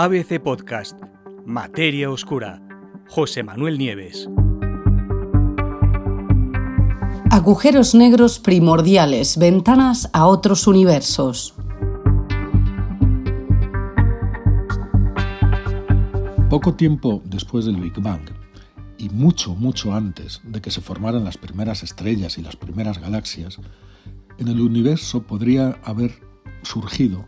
ABC Podcast, Materia Oscura, José Manuel Nieves. Agujeros negros primordiales, ventanas a otros universos. Poco tiempo después del Big Bang, y mucho, mucho antes de que se formaran las primeras estrellas y las primeras galaxias, en el universo podría haber surgido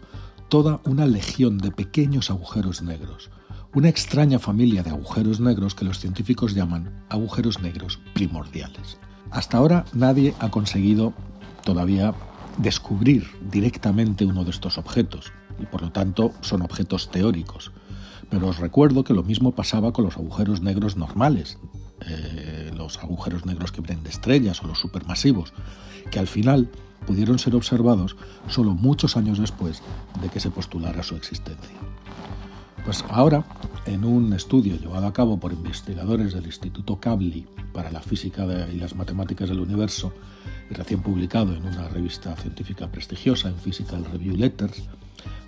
toda una legión de pequeños agujeros negros, una extraña familia de agujeros negros que los científicos llaman agujeros negros primordiales. Hasta ahora nadie ha conseguido todavía descubrir directamente uno de estos objetos, y por lo tanto son objetos teóricos. Pero os recuerdo que lo mismo pasaba con los agujeros negros normales, eh, los agujeros negros que vienen de estrellas o los supermasivos, que al final pudieron ser observados solo muchos años después de que se postulara su existencia. Pues ahora, en un estudio llevado a cabo por investigadores del Instituto Kavli para la Física y las Matemáticas del Universo, y recién publicado en una revista científica prestigiosa en Physical Review Letters,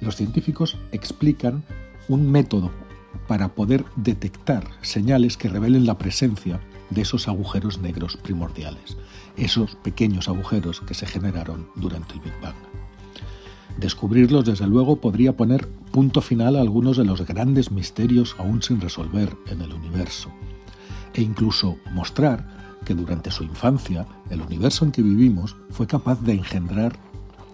los científicos explican un método para poder detectar señales que revelen la presencia de esos agujeros negros primordiales, esos pequeños agujeros que se generaron durante el Big Bang. Descubrirlos, desde luego, podría poner punto final a algunos de los grandes misterios aún sin resolver en el universo, e incluso mostrar que durante su infancia el universo en que vivimos fue capaz de engendrar,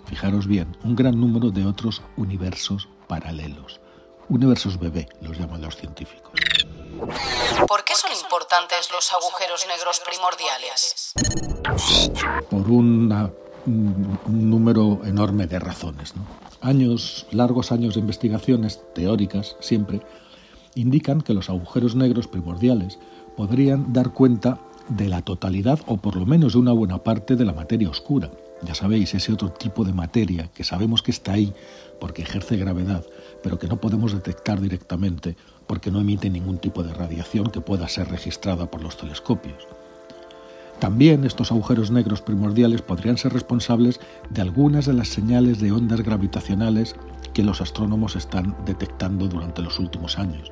fijaros bien, un gran número de otros universos paralelos. Universos bebé los llaman los científicos. ¿Por qué son importantes los agujeros negros primordiales? Por un, número enorme de razones. Años, largos años de investigaciones teóricas, siempre, indican que los agujeros negros primordiales podrían dar cuenta de la totalidad o por lo menos de una buena parte de la materia oscura. Ya sabéis, ese otro tipo de materia que sabemos que está ahí porque ejerce gravedad, pero que no podemos detectar directamente porque no emite ningún tipo de radiación que pueda ser registrada por los telescopios. También estos agujeros negros primordiales podrían ser responsables de algunas de las señales de ondas gravitacionales que los astrónomos están detectando durante los últimos años.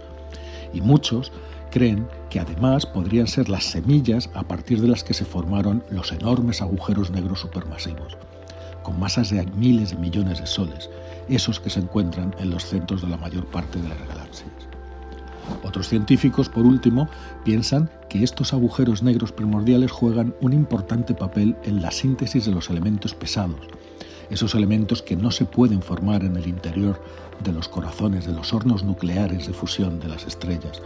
Y muchos creen que además podrían ser las semillas a partir de las que se formaron los enormes agujeros negros supermasivos, con masas de miles de millones de soles, esos que se encuentran en los centros de la mayor parte de las galaxias. Otros científicos, por último, piensan que estos agujeros negros primordiales juegan un importante papel en la síntesis de los elementos pesados, esos elementos que no se pueden formar en el interior de los corazones de los hornos nucleares de fusión de las estrellas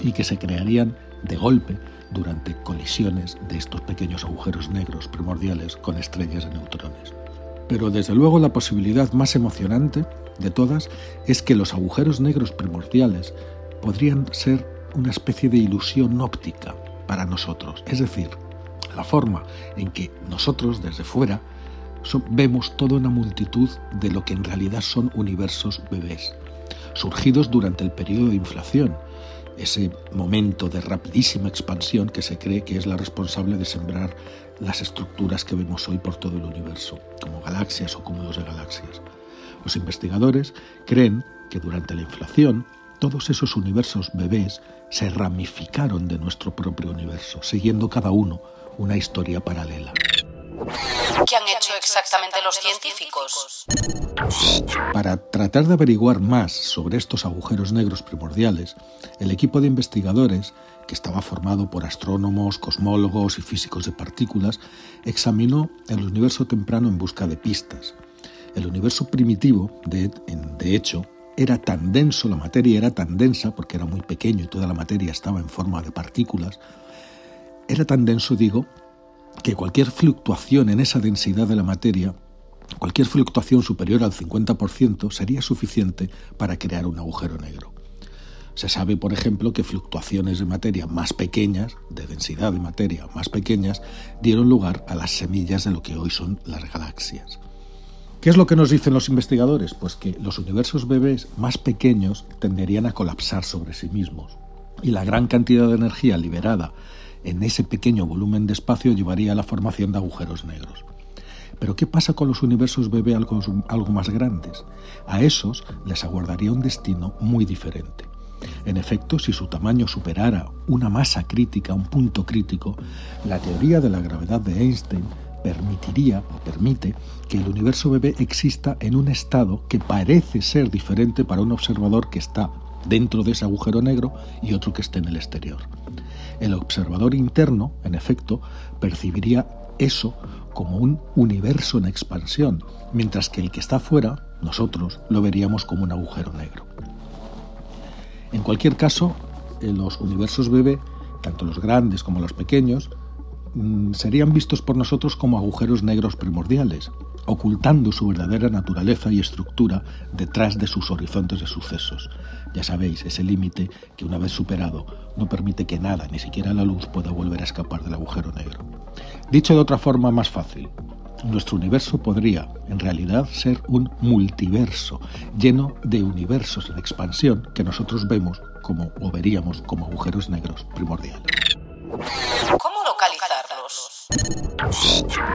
y que se crearían de golpe durante colisiones de estos pequeños agujeros negros primordiales con estrellas de neutrones. Pero desde luego la posibilidad más emocionante de todas es que los agujeros negros primordiales podrían ser una especie de ilusión óptica para nosotros, es decir, la forma en que nosotros desde fuera vemos toda una multitud de lo que en realidad son universos bebés, surgidos durante el periodo de inflación, ese momento de rapidísima expansión que se cree que es la responsable de sembrar las estructuras que vemos hoy por todo el universo, como galaxias o cúmulos de galaxias. Los investigadores creen que durante la inflación todos esos universos bebés se ramificaron de nuestro propio universo, siguiendo cada uno una historia paralela. ¿Qué han hecho exactamente los científicos? Para tratar de averiguar más sobre estos agujeros negros primordiales, el equipo de investigadores, que estaba formado por astrónomos, cosmólogos y físicos de partículas, examinó el universo temprano en busca de pistas. El universo primitivo, de, de hecho, era tan denso, la materia era tan densa, porque era muy pequeño y toda la materia estaba en forma de partículas, era tan denso, digo, que cualquier fluctuación en esa densidad de la materia, cualquier fluctuación superior al 50%, sería suficiente para crear un agujero negro. Se sabe, por ejemplo, que fluctuaciones de materia más pequeñas, de densidad de materia más pequeñas, dieron lugar a las semillas de lo que hoy son las galaxias. ¿Qué es lo que nos dicen los investigadores? Pues que los universos bebés más pequeños tenderían a colapsar sobre sí mismos y la gran cantidad de energía liberada en ese pequeño volumen de espacio llevaría a la formación de agujeros negros. Pero ¿qué pasa con los universos bebé algo, algo más grandes? A esos les aguardaría un destino muy diferente. En efecto, si su tamaño superara una masa crítica, un punto crítico, la teoría de la gravedad de Einstein permitiría o permite que el universo bebé exista en un estado que parece ser diferente para un observador que está dentro de ese agujero negro y otro que esté en el exterior. El observador interno, en efecto, percibiría eso como un universo en expansión, mientras que el que está fuera, nosotros, lo veríamos como un agujero negro. En cualquier caso, los universos bebé, tanto los grandes como los pequeños, serían vistos por nosotros como agujeros negros primordiales, ocultando su verdadera naturaleza y estructura detrás de sus horizontes de sucesos. Ya sabéis, ese límite que una vez superado no permite que nada, ni siquiera la luz, pueda volver a escapar del agujero negro. Dicho de otra forma más fácil, nuestro universo podría, en realidad, ser un multiverso, lleno de universos en expansión que nosotros vemos como o veríamos como agujeros negros primordiales.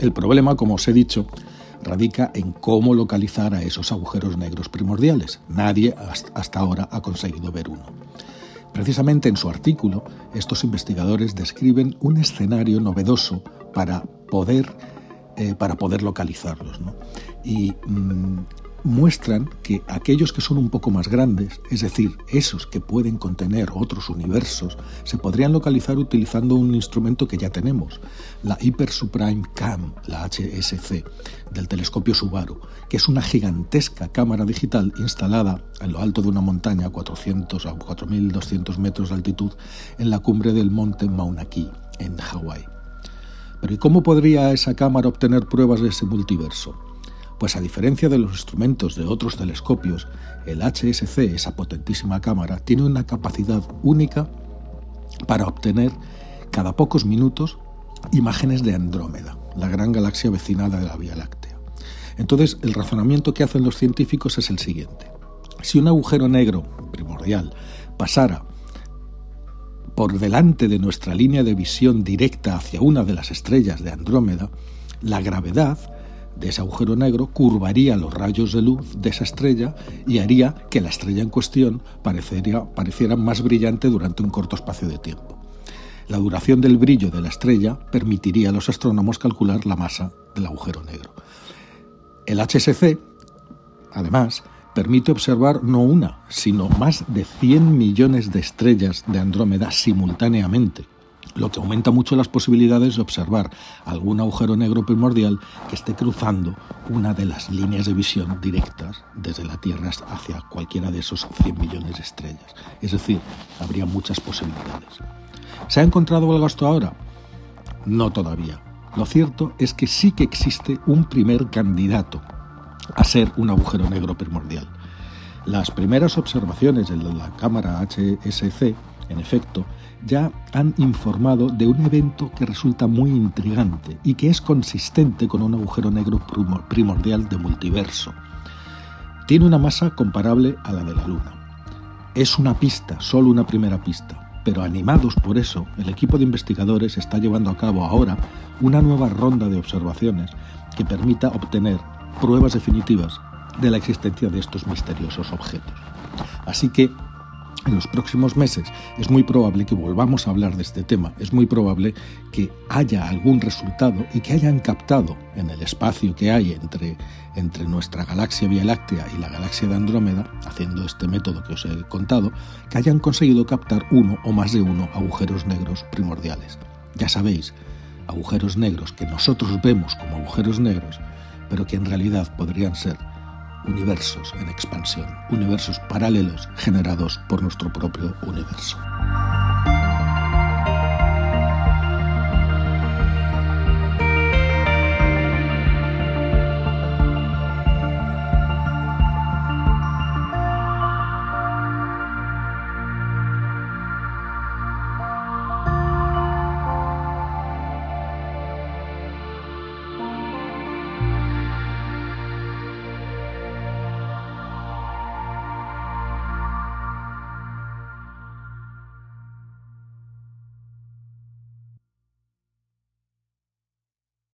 El problema, como os he dicho, radica en cómo localizar a esos agujeros negros primordiales. Nadie hasta ahora ha conseguido ver uno. Precisamente en su artículo, estos investigadores describen un escenario novedoso para poder eh, para poder localizarlos. Y mm, muestran que aquellos que son un poco más grandes, es decir, esos que pueden contener otros universos, se podrían localizar utilizando un instrumento que ya tenemos, la Hyper Supreme Cam, la HSC, del telescopio Subaru, que es una gigantesca cámara digital instalada en lo alto de una montaña a 400 a 4200 metros de altitud en la cumbre del monte Mauna Kea, en Hawái. Pero ¿y cómo podría esa cámara obtener pruebas de ese multiverso? Pues a diferencia de los instrumentos de otros telescopios, el HSC, esa potentísima cámara, tiene una capacidad única para obtener cada pocos minutos imágenes de Andrómeda, la gran galaxia vecinada de la Vía Láctea. Entonces, el razonamiento que hacen los científicos es el siguiente. Si un agujero negro primordial pasara por delante de nuestra línea de visión directa hacia una de las estrellas de Andrómeda, la gravedad de ese agujero negro curvaría los rayos de luz de esa estrella y haría que la estrella en cuestión pareciera, pareciera más brillante durante un corto espacio de tiempo. La duración del brillo de la estrella permitiría a los astrónomos calcular la masa del agujero negro. El HSC, además, permite observar no una, sino más de 100 millones de estrellas de Andrómeda simultáneamente, lo que aumenta mucho las posibilidades de observar algún agujero negro primordial que esté cruzando una de las líneas de visión directas desde la Tierra hacia cualquiera de esos 100 millones de estrellas. Es decir, habría muchas posibilidades. ¿Se ha encontrado algo hasta ahora? No todavía. Lo cierto es que sí que existe un primer candidato a ser un agujero negro primordial. Las primeras observaciones de la cámara HSC, en efecto, ya han informado de un evento que resulta muy intrigante y que es consistente con un agujero negro primordial de multiverso. Tiene una masa comparable a la de la Luna. Es una pista, solo una primera pista, pero animados por eso, el equipo de investigadores está llevando a cabo ahora una nueva ronda de observaciones que permita obtener pruebas definitivas de la existencia de estos misteriosos objetos. Así que en los próximos meses es muy probable que volvamos a hablar de este tema, es muy probable que haya algún resultado y que hayan captado en el espacio que hay entre, entre nuestra galaxia Vía Láctea y la galaxia de Andrómeda, haciendo este método que os he contado, que hayan conseguido captar uno o más de uno agujeros negros primordiales. Ya sabéis, agujeros negros que nosotros vemos como agujeros negros pero que en realidad podrían ser universos en expansión, universos paralelos generados por nuestro propio universo.